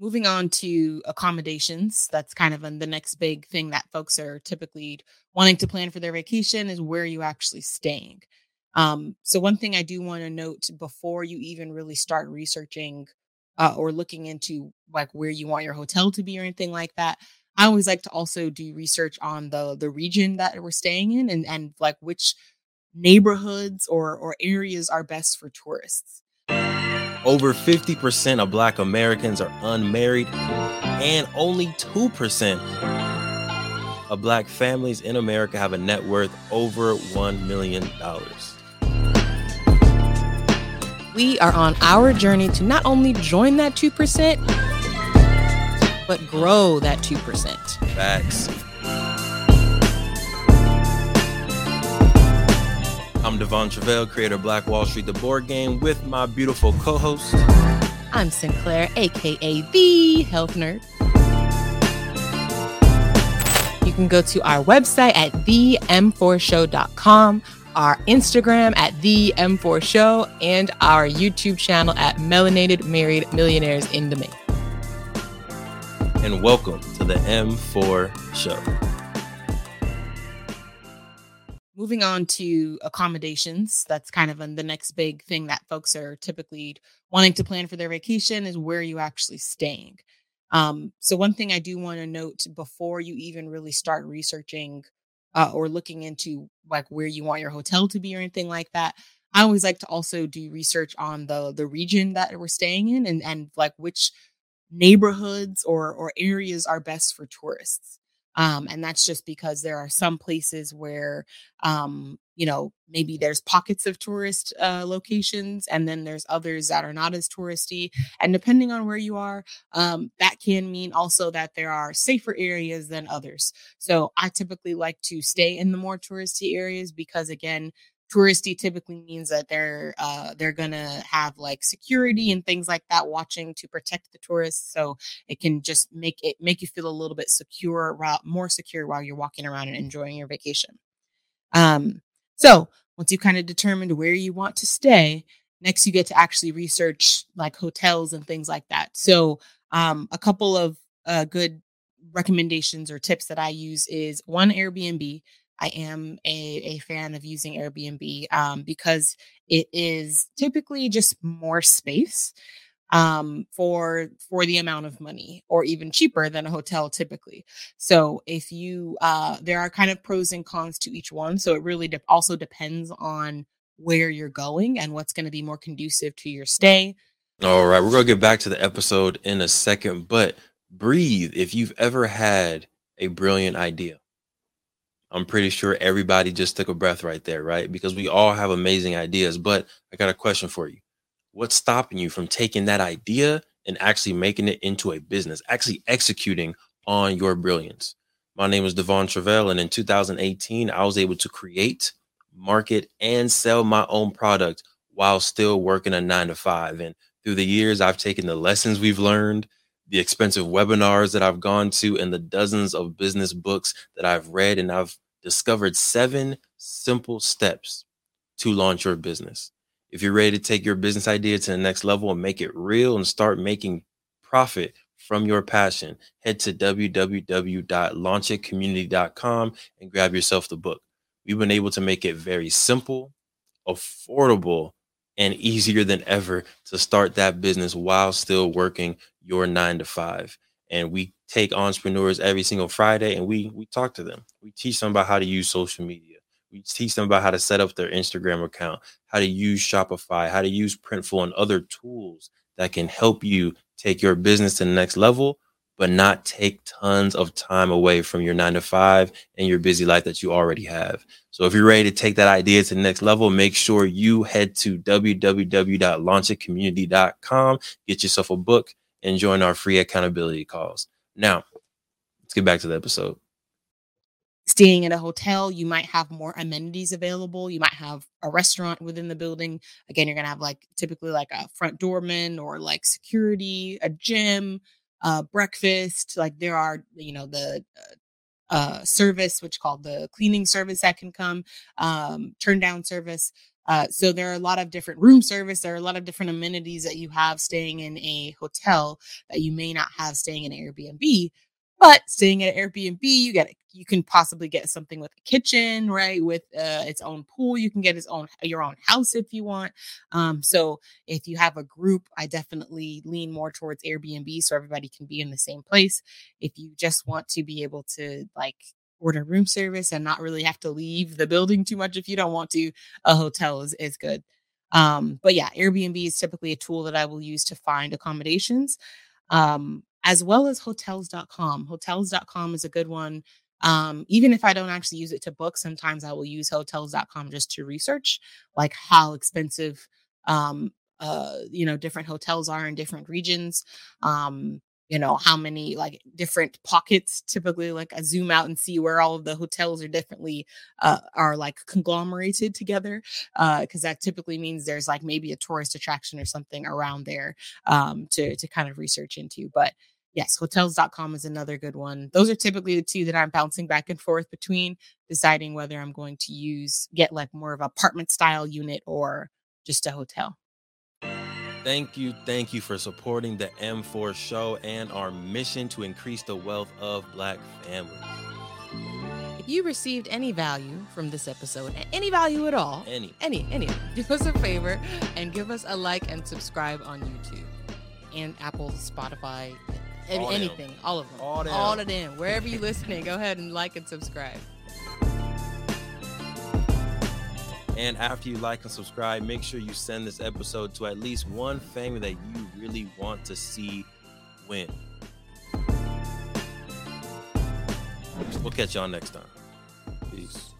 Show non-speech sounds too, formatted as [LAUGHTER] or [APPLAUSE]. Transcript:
moving on to accommodations that's kind of the next big thing that folks are typically wanting to plan for their vacation is where you actually staying. Um, so one thing i do want to note before you even really start researching uh, or looking into like where you want your hotel to be or anything like that i always like to also do research on the the region that we're staying in and and like which neighborhoods or or areas are best for tourists over 50% of black Americans are unmarried, and only 2% of black families in America have a net worth over $1 million. We are on our journey to not only join that 2%, but grow that 2%. Facts. I'm Devon Travell, creator of Black Wall Street, the board game, with my beautiful co host. I'm Sinclair, aka The Health Nerd. You can go to our website at them4show.com, our Instagram at the M4Show, and our YouTube channel at Melanated Married Millionaires in the Making. And welcome to the M4 Show. Moving on to accommodations that's kind of the next big thing that folks are typically wanting to plan for their vacation is where you actually staying. Um, so one thing i do want to note before you even really start researching uh, or looking into like where you want your hotel to be or anything like that i always like to also do research on the the region that we're staying in and and like which neighborhoods or or areas are best for tourists um, and that's just because there are some places where, um, you know, maybe there's pockets of tourist uh, locations, and then there's others that are not as touristy. And depending on where you are, um, that can mean also that there are safer areas than others. So I typically like to stay in the more touristy areas because, again, touristy typically means that they're uh, they're gonna have like security and things like that watching to protect the tourists so it can just make it make you feel a little bit secure more secure while you're walking around and enjoying your vacation. Um so once you've kind of determined where you want to stay next you get to actually research like hotels and things like that. So um a couple of uh, good recommendations or tips that i use is one airbnb I am a, a fan of using Airbnb um, because it is typically just more space um, for for the amount of money, or even cheaper than a hotel typically. So if you uh, there are kind of pros and cons to each one. So it really de- also depends on where you're going and what's going to be more conducive to your stay. All right, we're gonna get back to the episode in a second, but breathe if you've ever had a brilliant idea I'm pretty sure everybody just took a breath right there, right? Because we all have amazing ideas. But I got a question for you. What's stopping you from taking that idea and actually making it into a business, actually executing on your brilliance? My name is Devon Travell, and in 2018, I was able to create, market, and sell my own product while still working a nine to five. And through the years, I've taken the lessons we've learned, the expensive webinars that I've gone to and the dozens of business books that I've read, and I've discovered seven simple steps to launch your business. If you're ready to take your business idea to the next level and make it real and start making profit from your passion, head to www.launchitcommunity.com and grab yourself the book. We've been able to make it very simple, affordable, and easier than ever to start that business while still working your nine to five. And we take entrepreneurs every single Friday and we we talk to them. We teach them about how to use social media. We teach them about how to set up their Instagram account, how to use Shopify, how to use Printful and other tools that can help you take your business to the next level but not take tons of time away from your nine to five and your busy life that you already have. So if you're ready to take that idea to the next level, make sure you head to www.launchitcommunity.com, get yourself a book, and join our free accountability calls. Now, let's get back to the episode. Staying in a hotel, you might have more amenities available. You might have a restaurant within the building. Again, you're going to have like typically like a front doorman or like security, a gym, uh, breakfast. Like there are, you know, the uh, uh, service, which called the cleaning service that can come, um, turn down service. Uh, so there are a lot of different room service. There are a lot of different amenities that you have staying in a hotel that you may not have staying in Airbnb. But staying at Airbnb, you get you can possibly get something with a kitchen, right? With uh, its own pool, you can get its own your own house if you want. Um, so if you have a group, I definitely lean more towards Airbnb so everybody can be in the same place. If you just want to be able to like order room service and not really have to leave the building too much if you don't want to, a hotel is, is good. Um, but yeah, Airbnb is typically a tool that I will use to find accommodations, um, as well as hotels.com. Hotels.com is a good one. Um, even if I don't actually use it to book, sometimes I will use hotels.com just to research like how expensive um uh you know different hotels are in different regions um you know how many like different pockets typically like i zoom out and see where all of the hotels are differently uh, are like conglomerated together because uh, that typically means there's like maybe a tourist attraction or something around there um, to to kind of research into but yes hotels.com is another good one. Those are typically the two that i'm bouncing back and forth between deciding whether i'm going to use get like more of an apartment style unit or just a hotel Thank you, thank you for supporting the M4 show and our mission to increase the wealth of Black families. If you received any value from this episode, any value at all, any, any, any, [LAUGHS] do us a favor and give us a like and subscribe on YouTube and Apple, Spotify, all anything, them. all of them, all, all of them, wherever you're listening. Go ahead and like and subscribe. And after you like and subscribe, make sure you send this episode to at least one family that you really want to see win. We'll catch y'all next time. Peace.